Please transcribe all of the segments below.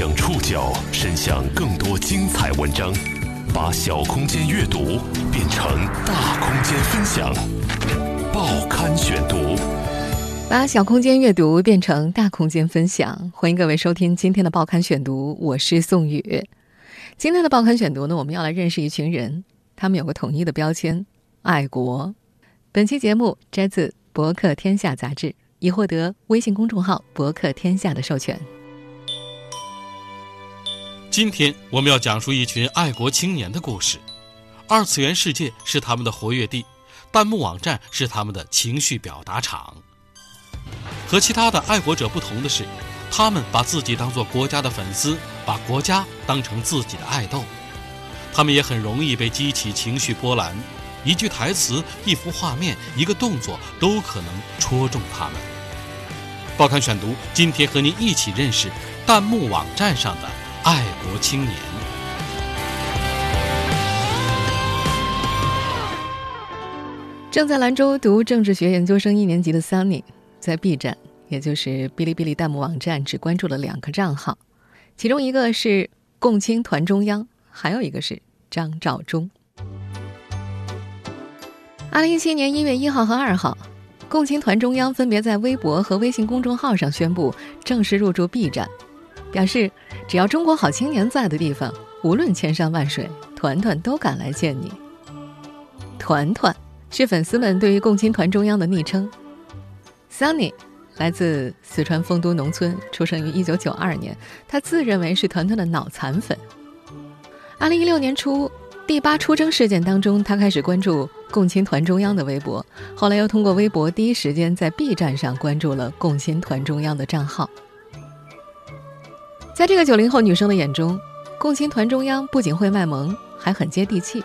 将触角伸向更多精彩文章，把小空间阅读变成大空间分享。报刊选读，把小空间阅读变成大空间分享。欢迎各位收听今天的报刊选读，我是宋宇。今天的报刊选读呢，我们要来认识一群人，他们有个统一的标签——爱国。本期节目摘自《博客天下》杂志，已获得微信公众号“博客天下”的授权。今天我们要讲述一群爱国青年的故事。二次元世界是他们的活跃地，弹幕网站是他们的情绪表达场。和其他的爱国者不同的是，他们把自己当作国家的粉丝，把国家当成自己的爱豆。他们也很容易被激起情绪波澜，一句台词、一幅画面、一个动作都可能戳中他们。报刊选读，今天和您一起认识弹幕网站上的。爱国青年。正在兰州读政治学研究生一年级的 Sunny，在 B 站，也就是哔哩哔哩弹幕网站，只关注了两个账号，其中一个是共青团中央，还有一个是张召忠。二零一七年一月一号和二号，共青团中央分别在微博和微信公众号上宣布正式入驻 B 站。表示，只要中国好青年在的地方，无论千山万水，团团都敢来见你。团团是粉丝们对于共青团中央的昵称。Sunny 来自四川丰都农村，出生于1992年，他自认为是团团的脑残粉。2016年初，第八出征事件当中，他开始关注共青团中央的微博，后来又通过微博第一时间在 B 站上关注了共青团中央的账号。在这个九零后女生的眼中，共青团中央不仅会卖萌，还很接地气。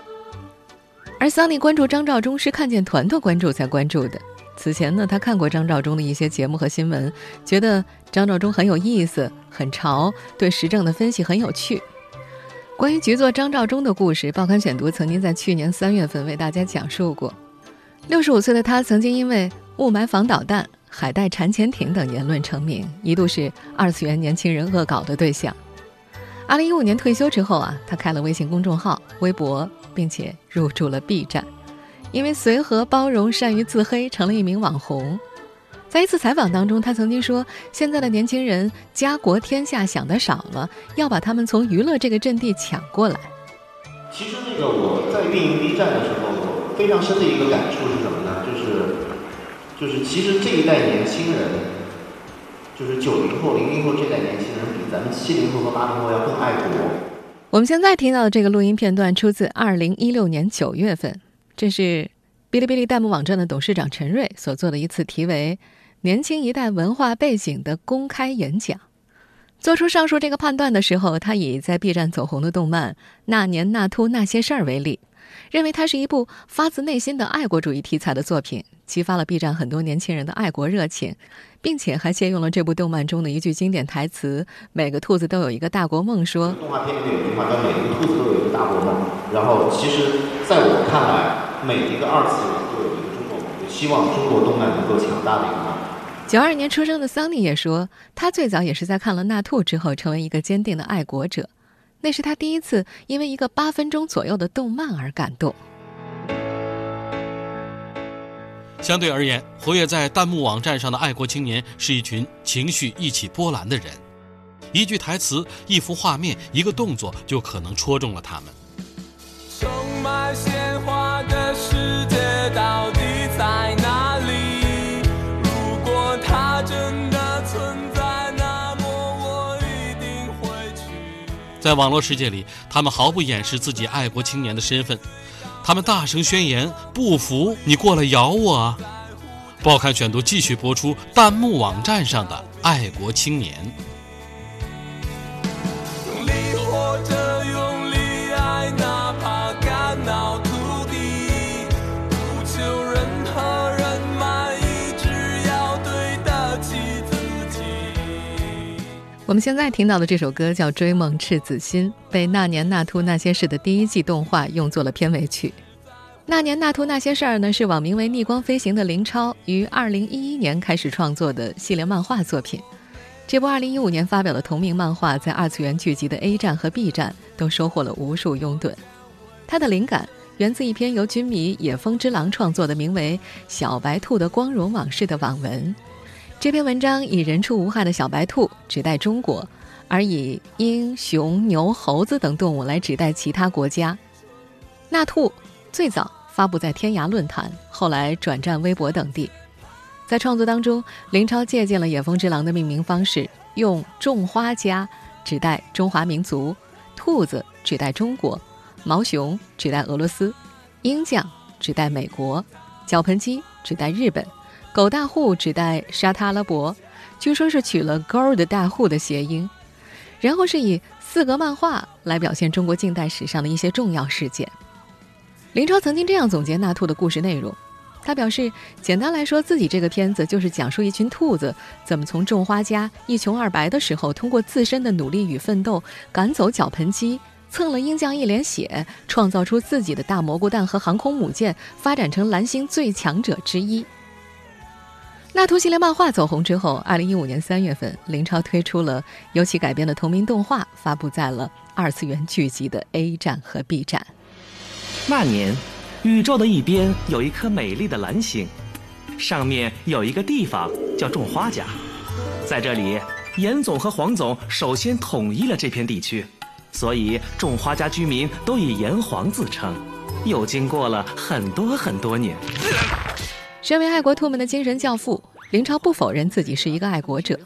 而桑尼关注张召忠是看见团团关注才关注的。此前呢，他看过张召忠的一些节目和新闻，觉得张召忠很有意思，很潮，对时政的分析很有趣。关于局座张召忠的故事，报刊选读曾经在去年三月份为大家讲述过。六十五岁的他曾经因为雾霾防导弹。海带缠潜艇等言论成名，一度是二次元年轻人恶搞的对象。二零一五年退休之后啊，他开了微信公众号、微博，并且入驻了 B 站。因为随和、包容、善于自黑，成了一名网红。在一次采访当中，他曾经说：“现在的年轻人家国天下想的少了，要把他们从娱乐这个阵地抢过来。”其实，那个我在运营 B 站的时候，非常深的一个感触？就是其实这一代年轻人，就是九零后、零零后这代年轻人，比咱们七零后和八零后要更爱国。我们现在听到的这个录音片段出自二零一六年九月份，这是哔哩哔哩弹幕网站的董事长陈瑞所做的一次题为“年轻一代文化背景”的公开演讲。做出上述这个判断的时候，他以在 B 站走红的动漫《那年那兔那些事儿》为例。认为它是一部发自内心的爱国主义题材的作品，激发了 B 站很多年轻人的爱国热情，并且还借用了这部动漫中的一句经典台词：“每个兔子都有一个大国梦。”说动画片里面有句话叫“每个兔子都有一个大国梦”。然后，其实在我看来，每一个二次元都有一个中国梦，希望中国动漫能够强大的一个。九二年出生的桑尼也说，他最早也是在看了《纳兔》之后，成为一个坚定的爱国者。那是他第一次因为一个八分钟左右的动漫而感动。相对而言，活跃在弹幕网站上的爱国青年是一群情绪一起波澜的人，一句台词、一幅画面、一个动作就可能戳中了他们。充满鲜花的世界到底在哪在网络世界里，他们毫不掩饰自己爱国青年的身份。他们大声宣言：“不服，你过来咬我！”啊！报刊选读继续播出弹幕网站上的爱国青年。我们现在听到的这首歌叫《追梦赤子心》，被《那年那兔那些事》的第一季动画用作了片尾曲。《那年那兔那些事儿》呢，是网名为“逆光飞行”的林超于2011年开始创作的系列漫画作品。这部2015年发表的同名漫画，在二次元剧集的 A 站和 B 站都收获了无数拥趸。它的灵感源自一篇由军迷野风之狼创作的名为《小白兔的光荣往事》的网文。这篇文章以人畜无害的小白兔指代中国，而以鹰、熊、牛、猴子等动物来指代其他国家。那兔最早发布在天涯论坛，后来转战微博等地。在创作当中，林超借鉴了野风之狼的命名方式，用种花家指代中华民族，兔子指代中国，毛熊指代俄罗斯，鹰将指代美国，脚盆鸡指代日本。狗大户指代沙特阿拉伯，据说是取了 “gold 大户”的谐音，然后是以四格漫画来表现中国近代史上的一些重要事件。林超曾经这样总结纳兔的故事内容，他表示，简单来说，自己这个片子就是讲述一群兔子怎么从种花家一穷二白的时候，通过自身的努力与奋斗，赶走脚盆鸡，蹭了鹰将一脸血，创造出自己的大蘑菇蛋和航空母舰，发展成蓝星最强者之一。那图系列漫画走红之后，二零一五年三月份，林超推出了由其改编的同名动画，发布在了二次元剧集的 A 站和 B 站。那年，宇宙的一边有一颗美丽的蓝星，上面有一个地方叫种花家，在这里，严总和黄总首先统一了这片地区，所以种花家居民都以炎黄自称。又经过了很多很多年。身为爱国兔们的精神教父，林超不否认自己是一个爱国者。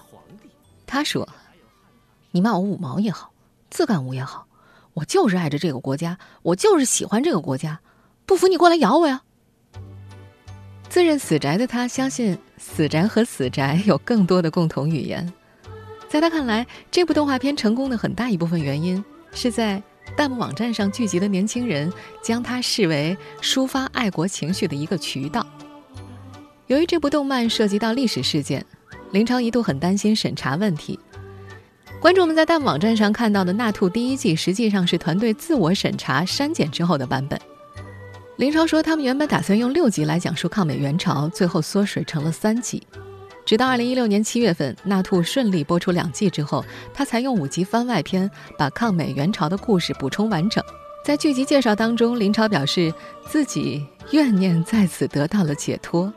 他说：“你骂我五毛也好，自干五也好，我就是爱着这个国家，我就是喜欢这个国家。不服你过来咬我呀！”自认死宅的他，相信死宅和死宅有更多的共同语言。在他看来，这部动画片成功的很大一部分原因，是在弹幕网站上聚集的年轻人将它视为抒发爱国情绪的一个渠道。由于这部动漫涉及到历史事件，林超一度很担心审查问题。观众们在弹幕网站上看到的《纳兔》第一季，实际上是团队自我审查删减之后的版本。林超说，他们原本打算用六集来讲述抗美援朝，最后缩水成了三集。直到二零一六年七月份，《纳兔》顺利播出两季之后，他才用五集番外篇把抗美援朝的故事补充完整。在剧集介绍当中，林超表示自己怨念在此得到了解脱。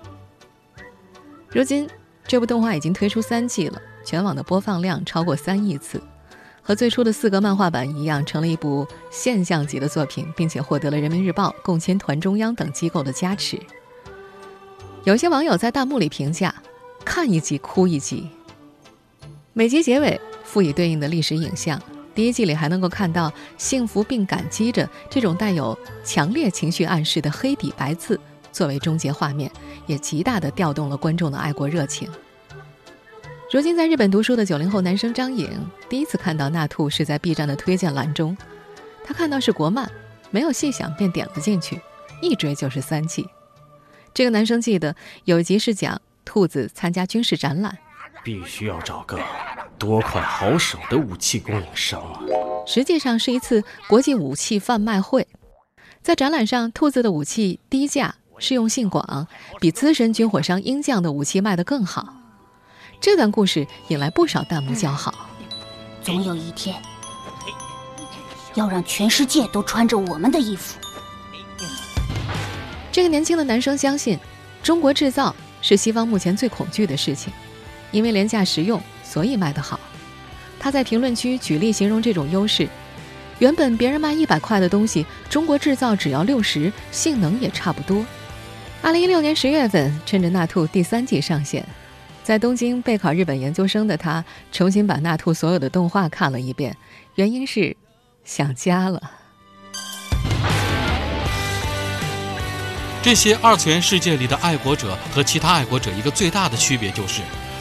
如今，这部动画已经推出三季了，全网的播放量超过三亿次，和最初的四格漫画版一样，成了一部现象级的作品，并且获得了人民日报、共青团中央等机构的加持。有些网友在弹幕里评价：“看一集哭一集。”每集结尾附以对应的历史影像，第一季里还能够看到幸福并感激着这种带有强烈情绪暗示的黑底白字。作为终结画面，也极大地调动了观众的爱国热情。如今在日本读书的九零后男生张颖，第一次看到《那兔》是在 B 站的推荐栏中，他看到是国漫，没有细想便点了进去，一追就是三季。这个男生记得有一集是讲兔子参加军事展览，必须要找个多快好省的武器供应商啊！实际上是一次国际武器贩卖会，在展览上，兔子的武器低价。适用性广，比资深军火商鹰将的武器卖得更好。这段故事引来不少弹幕叫好。总有一天，要让全世界都穿着我们的衣服。这个年轻的男生相信，中国制造是西方目前最恐惧的事情，因为廉价实用，所以卖得好。他在评论区举例形容这种优势。原本别人卖一百块的东西，中国制造只要六十，性能也差不多。二零一六年十月份，趁着《纳兔》第三季上线，在东京备考日本研究生的他，重新把《纳兔》所有的动画看了一遍，原因是想家了。这些二次元世界里的爱国者和其他爱国者一个最大的区别就是，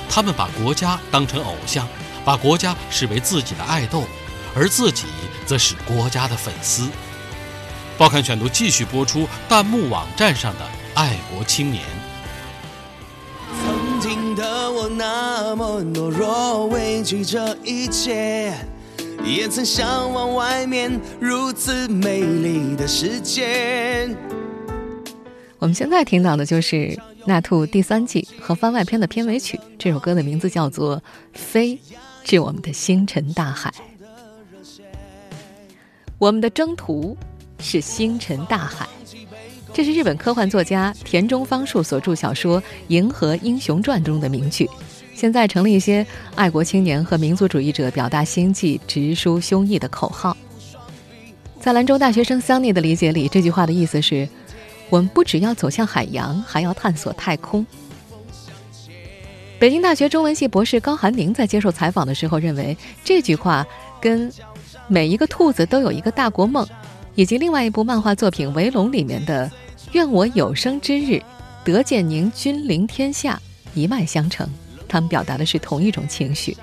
他们把国家当成偶像，把国家视为自己的爱豆，而自己则是国家的粉丝。报刊选读继续播出，弹幕网站上的。爱国青年。曾经的我那么懦弱，畏惧这一切，也曾向往外面如此美丽的世界。我们现在听到的就是那兔》第三季和番外篇的片尾曲。这首歌的名字叫做《飞至我们的星辰大海》。我们的征途是星辰大海，这是日本科幻作家田中芳树所著小说《银河英雄传》中的名句，现在成了一些爱国青年和民族主义者表达心迹、直抒胸臆的口号。在兰州大学生 Sunny 的理解里，这句话的意思是。我们不只要走向海洋，还要探索太空。北京大学中文系博士高寒宁在接受采访的时候认为，这句话跟“每一个兔子都有一个大国梦”以及另外一部漫画作品《围龙》里面的“愿我有生之日得见您君临天下”一脉相承，他们表达的是同一种情绪。《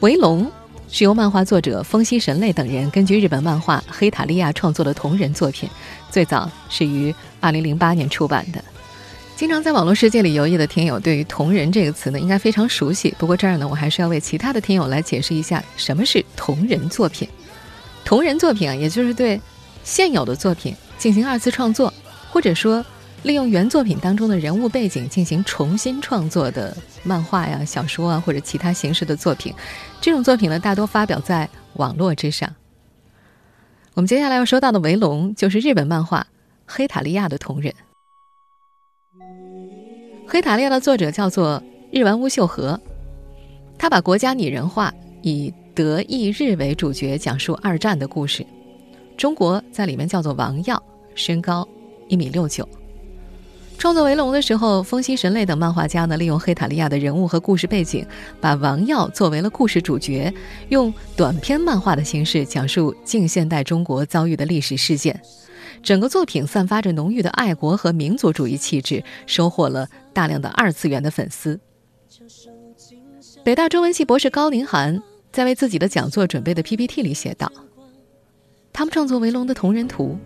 围龙》。是由漫画作者风息神类等人根据日本漫画《黑塔利亚》创作的同人作品，最早是于2008年出版的。经常在网络世界里游弋的听友，对于“同人”这个词呢，应该非常熟悉。不过这儿呢，我还是要为其他的听友来解释一下什么是同人作品。同人作品啊，也就是对现有的作品进行二次创作，或者说。利用原作品当中的人物背景进行重新创作的漫画呀、小说啊，或者其他形式的作品，这种作品呢，大多发表在网络之上。我们接下来要说到的《维龙》就是日本漫画《黑塔利亚》的同人。《黑塔利亚》的作者叫做日丸屋秀和，他把国家拟人化，以德意日为主角，讲述二战的故事。中国在里面叫做王耀，身高一米六九。创作《围龙》的时候，风息神类等漫画家呢，利用黑塔利亚的人物和故事背景，把王耀作为了故事主角，用短篇漫画的形式讲述近现代中国遭遇的历史事件。整个作品散发着浓郁的爱国和民族主义气质，收获了大量的二次元的粉丝。北大中文系博士高宁涵在为自己的讲座准备的 PPT 里写道：“他们创作《围龙》的同人图。”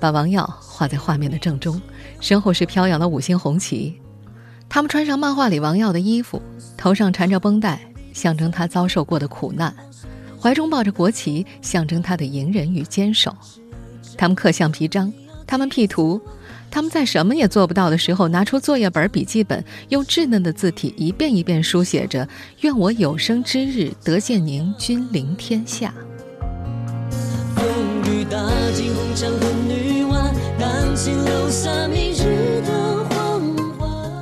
把王耀画在画面的正中，身后是飘扬的五星红旗。他们穿上漫画里王耀的衣服，头上缠着绷带，象征他遭受过的苦难；怀中抱着国旗，象征他的隐忍与坚守。他们刻橡皮章，他们 P 图，他们在什么也做不到的时候，拿出作业本、笔记本，用稚嫩的字体一遍一遍书写着：“愿我有生之日得见您君临天下。”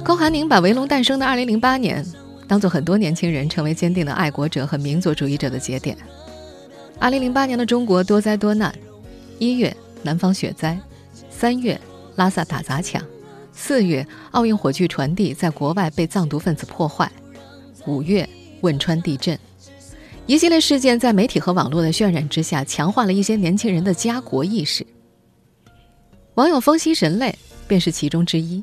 高寒宁把《围龙》诞生的2008年当做很多年轻人成为坚定的爱国者和民族主义者的节点。2008年的中国多灾多难：一月南方雪灾，三月拉萨打砸抢，四月奥运火炬传递在国外被藏独分子破坏，五月汶川地震。一系列事件在媒体和网络的渲染之下，强化了一些年轻人的家国意识。网友风息神类便是其中之一。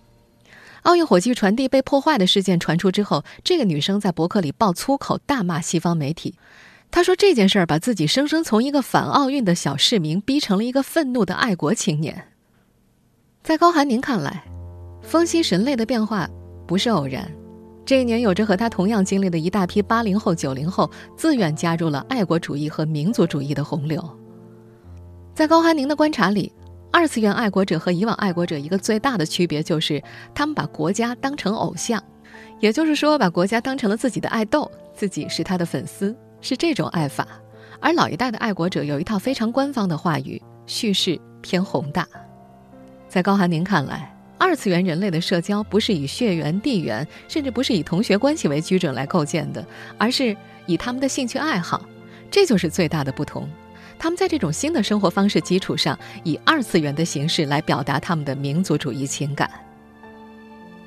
奥运火炬传递被破坏的事件传出之后，这个女生在博客里爆粗口，大骂西方媒体。她说这件事儿把自己生生从一个反奥运的小市民逼成了一个愤怒的爱国青年。在高寒宁看来，风息神类的变化不是偶然。这一年，有着和他同样经历的一大批八零后、九零后自愿加入了爱国主义和民族主义的洪流。在高寒宁的观察里，二次元爱国者和以往爱国者一个最大的区别就是，他们把国家当成偶像，也就是说，把国家当成了自己的爱豆，自己是他的粉丝，是这种爱法。而老一代的爱国者有一套非常官方的话语，叙事偏宏大。在高寒宁看来。二次元人类的社交不是以血缘、地缘，甚至不是以同学关系为基准来构建的，而是以他们的兴趣爱好，这就是最大的不同。他们在这种新的生活方式基础上，以二次元的形式来表达他们的民族主义情感。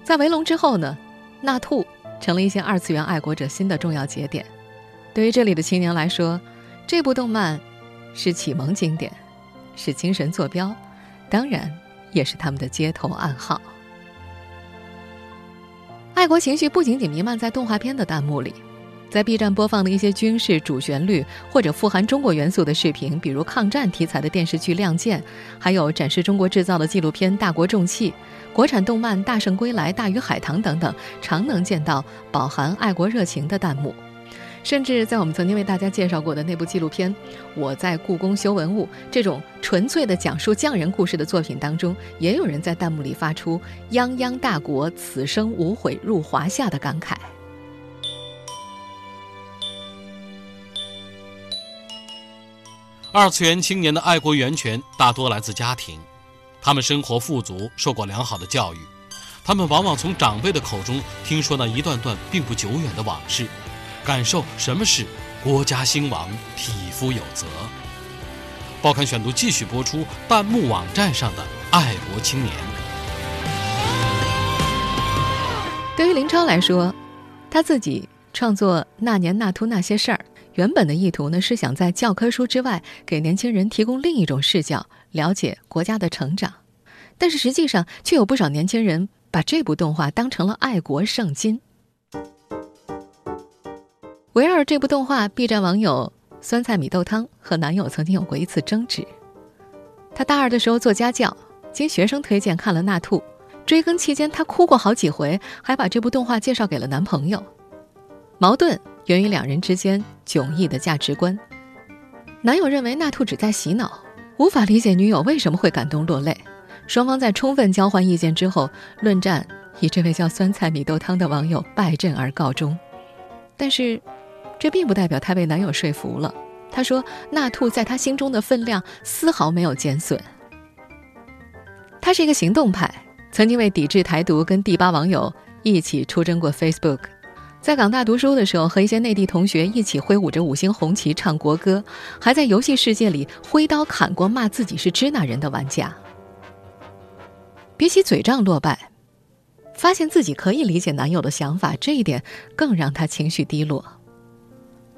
在围龙之后呢，纳兔成了一些二次元爱国者新的重要节点。对于这里的青年来说，这部动漫是启蒙经典，是精神坐标，当然。也是他们的街头暗号。爱国情绪不仅仅弥漫在动画片的弹幕里，在 B 站播放的一些军事主旋律或者富含中国元素的视频，比如抗战题材的电视剧《亮剑》，还有展示中国制造的纪录片《大国重器》，国产动漫《大圣归来》《大鱼海棠》等等，常能见到饱含爱国热情的弹幕。甚至在我们曾经为大家介绍过的那部纪录片《我在故宫修文物》这种纯粹的讲述匠人故事的作品当中，也有人在弹幕里发出“泱泱大国，此生无悔入华夏”的感慨。二次元青年的爱国源泉大多来自家庭，他们生活富足，受过良好的教育，他们往往从长辈的口中听说那一段段并不久远的往事，感受什么是国家兴亡，匹夫有责。报刊选读继续播出弹幕网站上的爱国青年。对于林超来说，他自己创作《那年那兔那些事儿》。原本的意图呢，是想在教科书之外，给年轻人提供另一种视角，了解国家的成长。但是实际上，却有不少年轻人把这部动画当成了爱国圣经。维尔这部动画，B 站网友酸菜米豆汤和男友曾经有过一次争执。他大二的时候做家教，经学生推荐看了《那兔》，追更期间他哭过好几回，还把这部动画介绍给了男朋友。矛盾。源于两人之间迥异的价值观。男友认为那兔只在洗脑，无法理解女友为什么会感动落泪。双方在充分交换意见之后，论战以这位叫“酸菜米豆汤”的网友败阵而告终。但是，这并不代表她被男友说服了。她说：“那兔在她心中的分量丝毫没有减损。”她是一个行动派，曾经为抵制台独跟第八网友一起出征过 Facebook。在港大读书的时候，和一些内地同学一起挥舞着五星红旗唱国歌，还在游戏世界里挥刀砍过骂自己是支那人的玩家。比起嘴仗落败，发现自己可以理解男友的想法，这一点更让她情绪低落。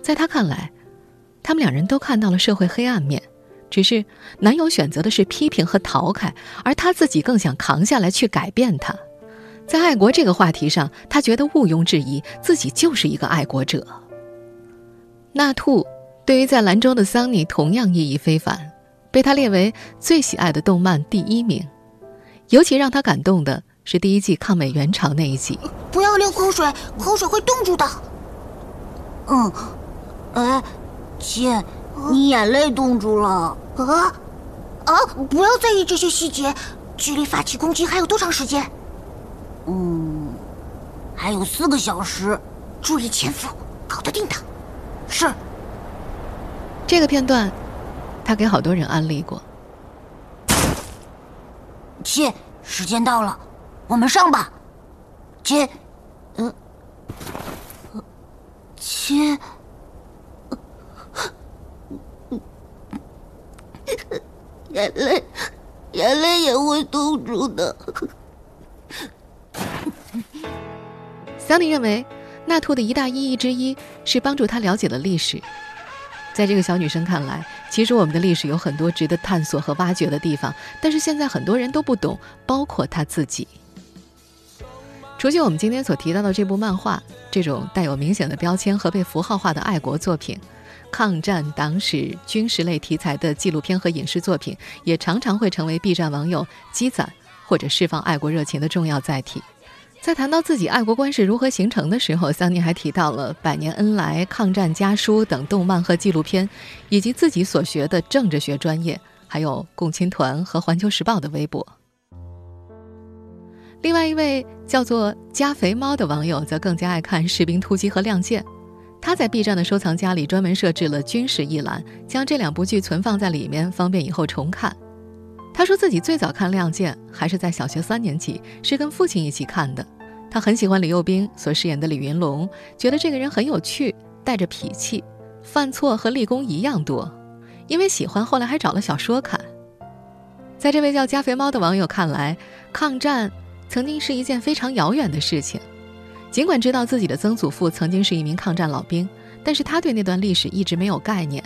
在他看来，他们两人都看到了社会黑暗面，只是男友选择的是批评和逃开，而他自己更想扛下来去改变他。在爱国这个话题上，他觉得毋庸置疑，自己就是一个爱国者。那兔对于在兰州的桑尼同样意义非凡，被他列为最喜爱的动漫第一名。尤其让他感动的是第一季抗美援朝那一集。不要流口水，口水会冻住的。嗯，哎，亲，你眼泪冻住了。啊啊！不要在意这些细节。距离发起攻击还有多长时间？嗯，还有四个小时，注意潜伏，搞得定的。是。这个片段，他给好多人安利过。切，时间到了，我们上吧。切，呃，切，眼泪，眼泪也会冻住的。桑尼认为，那兔的一大意义之一是帮助他了解了历史。在这个小女生看来，其实我们的历史有很多值得探索和挖掘的地方，但是现在很多人都不懂，包括她自己。除去我们今天所提到的这部漫画，这种带有明显的标签和被符号化的爱国作品，抗战、党史、军事类题材的纪录片和影视作品，也常常会成为 B 站网友积攒或者释放爱国热情的重要载体。在谈到自己爱国观是如何形成的时候，桑尼还提到了《百年恩来》《抗战家书》等动漫和纪录片，以及自己所学的政治学专业，还有共青团和《环球时报》的微博。另外一位叫做“加肥猫”的网友则更加爱看《士兵突击》和《亮剑》，他在 B 站的收藏夹里专门设置了军事一栏，将这两部剧存放在里面，方便以后重看。他说自己最早看《亮剑》还是在小学三年级，是跟父亲一起看的。他很喜欢李幼斌所饰演的李云龙，觉得这个人很有趣，带着痞气，犯错和立功一样多。因为喜欢，后来还找了小说看。在这位叫加肥猫的网友看来，抗战曾经是一件非常遥远的事情。尽管知道自己的曾祖父曾经是一名抗战老兵，但是他对那段历史一直没有概念。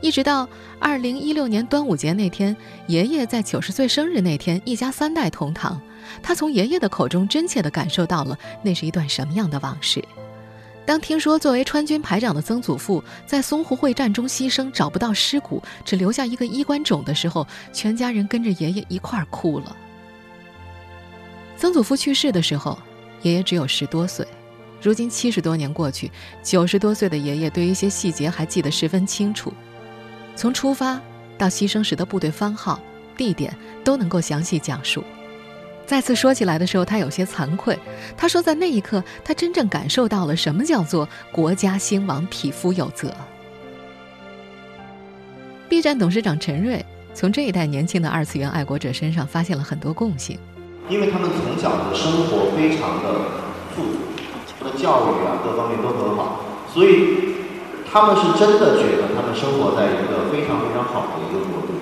一直到二零一六年端午节那天，爷爷在九十岁生日那天，一家三代同堂，他从爷爷的口中真切地感受到了那是一段什么样的往事。当听说作为川军排长的曾祖父在淞沪会战中牺牲，找不到尸骨，只留下一个衣冠冢的时候，全家人跟着爷爷一块儿哭了。曾祖父去世的时候，爷爷只有十多岁，如今七十多年过去，九十多岁的爷爷对一些细节还记得十分清楚，从出发到牺牲时的部队番号、地点都能够详细讲述。再次说起来的时候，他有些惭愧。他说，在那一刻，他真正感受到了什么叫做“国家兴亡，匹夫有责”。B 站董事长陈瑞从这一代年轻的二次元爱国者身上发现了很多共性，因为他们从小的生活非常的富足，他的教育啊各方面都很好，所以他们是真的觉得他们生活在一个非常非常好的一个国度，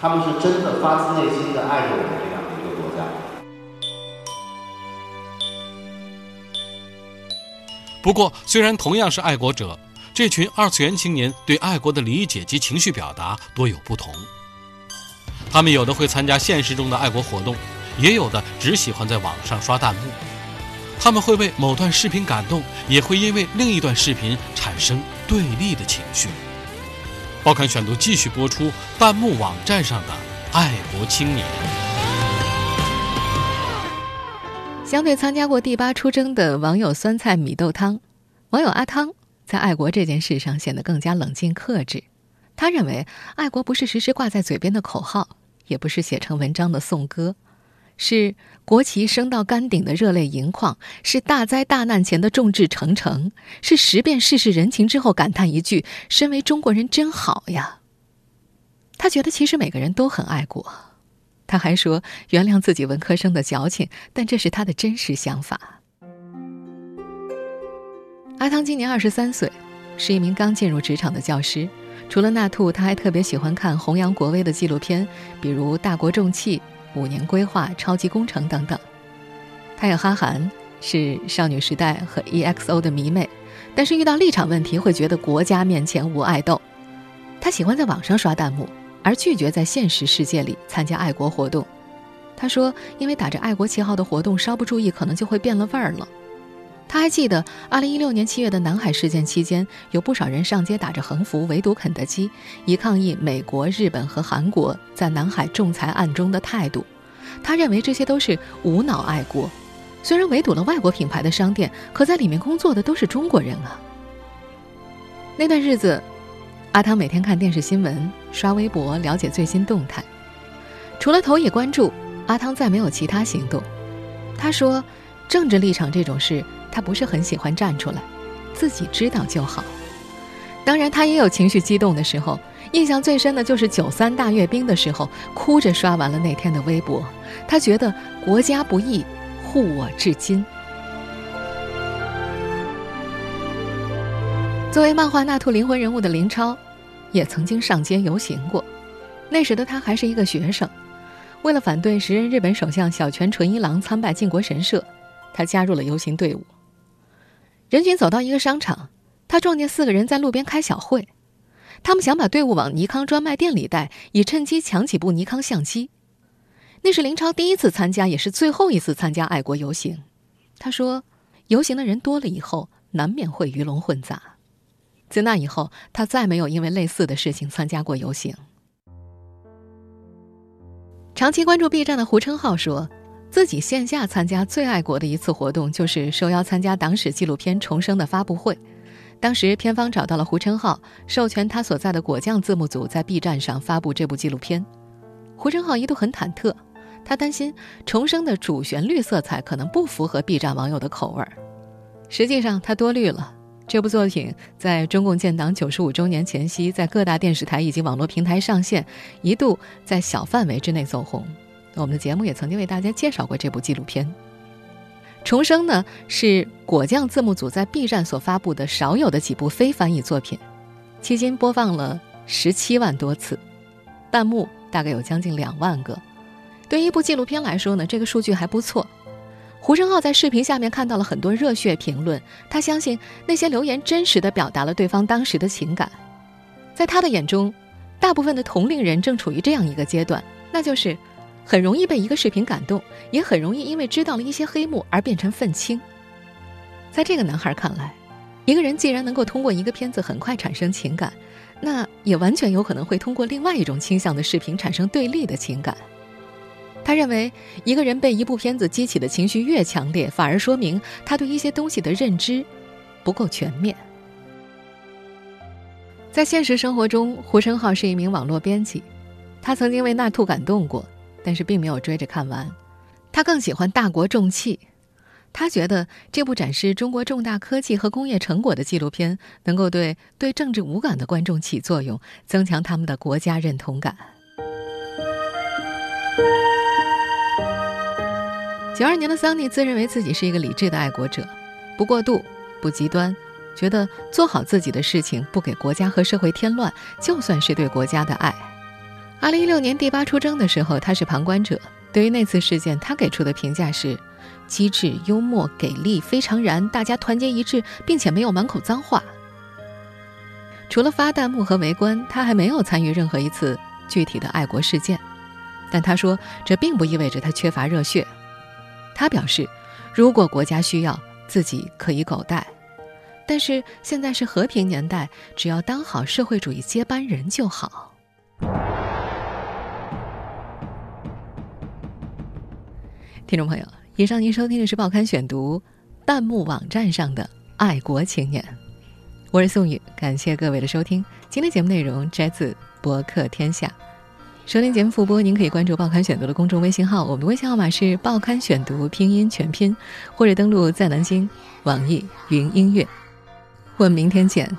他们是真的发自内心的爱着我们这样的一个国家。不过，虽然同样是爱国者，这群二次元青年对爱国的理解及情绪表达多有不同。他们有的会参加现实中的爱国活动，也有的只喜欢在网上刷弹幕。他们会为某段视频感动，也会因为另一段视频产生对立的情绪。报刊选读继续播出弹幕网站上的爱国青年。相对参加过第八出征的网友酸菜米豆汤，网友阿汤在爱国这件事上显得更加冷静克制。他认为，爱国不是时时挂在嘴边的口号，也不是写成文章的颂歌，是国旗升到杆顶的热泪盈眶，是大灾大难前的众志成城，是识遍世事人情之后感叹一句：“身为中国人真好呀。”他觉得，其实每个人都很爱国。他还说：“原谅自己文科生的矫情，但这是他的真实想法。”阿汤今年二十三岁，是一名刚进入职场的教师。除了那兔，他还特别喜欢看弘扬国威的纪录片，比如《大国重器》《五年规划》《超级工程》等等。他有哈韩，是少女时代和 EXO 的迷妹，但是遇到立场问题会觉得国家面前无爱豆。他喜欢在网上刷弹幕。而拒绝在现实世界里参加爱国活动，他说：“因为打着爱国旗号的活动，稍不注意可能就会变了味儿了。”他还记得2016年7月的南海事件期间，有不少人上街打着横幅围堵肯德基，以抗议美国、日本和韩国在南海仲裁案中的态度。他认为这些都是无脑爱国。虽然围堵了外国品牌的商店，可在里面工作的都是中国人啊。那段日子。阿汤每天看电视新闻、刷微博，了解最新动态。除了投以关注，阿汤再没有其他行动。他说：“政治立场这种事，他不是很喜欢站出来，自己知道就好。”当然，他也有情绪激动的时候。印象最深的就是九三大阅兵的时候，哭着刷完了那天的微博。他觉得国家不易，护我至今。作为漫画《那兔》灵魂人物的林超，也曾经上街游行过。那时的他还是一个学生，为了反对时任日本首相小泉纯一郎参拜靖国神社，他加入了游行队伍。人群走到一个商场，他撞见四个人在路边开小会，他们想把队伍往尼康专卖店里带，以趁机抢几部尼康相机。那是林超第一次参加，也是最后一次参加爱国游行。他说：“游行的人多了以后，难免会鱼龙混杂。”自那以后，他再没有因为类似的事情参加过游行。长期关注 B 站的胡称浩说，自己线下参加最爱国的一次活动，就是受邀参加党史纪录片《重生》的发布会。当时片方找到了胡称浩，授权他所在的果酱字幕组在 B 站上发布这部纪录片。胡称浩一度很忐忑，他担心《重生》的主旋律色彩可能不符合 B 站网友的口味儿。实际上，他多虑了。这部作品在中共建党九十五周年前夕，在各大电视台以及网络平台上线，一度在小范围之内走红。我们的节目也曾经为大家介绍过这部纪录片。《重生》呢是果酱字幕组在 B 站所发布的少有的几部非翻译作品，迄今播放了十七万多次，弹幕大概有将近两万个。对于一部纪录片来说呢，这个数据还不错。胡正浩在视频下面看到了很多热血评论，他相信那些留言真实的表达了对方当时的情感。在他的眼中，大部分的同龄人正处于这样一个阶段，那就是很容易被一个视频感动，也很容易因为知道了一些黑幕而变成愤青。在这个男孩看来，一个人既然能够通过一个片子很快产生情感，那也完全有可能会通过另外一种倾向的视频产生对立的情感。他认为，一个人被一部片子激起的情绪越强烈，反而说明他对一些东西的认知不够全面。在现实生活中，胡生浩是一名网络编辑，他曾经为《那兔》感动过，但是并没有追着看完。他更喜欢《大国重器》，他觉得这部展示中国重大科技和工业成果的纪录片，能够对对政治无感的观众起作用，增强他们的国家认同感。九二年的桑尼自认为自己是一个理智的爱国者，不过度，不极端。觉得做好自己的事情，不给国家和社会添乱，就算是对国家的爱。二零一六年第八出征的时候，他是旁观者。对于那次事件，他给出的评价是：机智、幽默、给力，非常燃，大家团结一致，并且没有满口脏话。除了发弹幕和围观，他还没有参与任何一次具体的爱国事件。但他说，这并不意味着他缺乏热血。他表示，如果国家需要，自己可以狗带。但是现在是和平年代，只要当好社会主义接班人就好。听众朋友，以上您收听的是《报刊选读》弹幕网站上的爱国青年，我是宋宇，感谢各位的收听。今天节目内容摘自博客天下。收听节目复播，您可以关注《报刊选读》的公众微信号，我们的微信号码是《报刊选读》拼音全拼，或者登录在南京网易云音乐。我们明天见。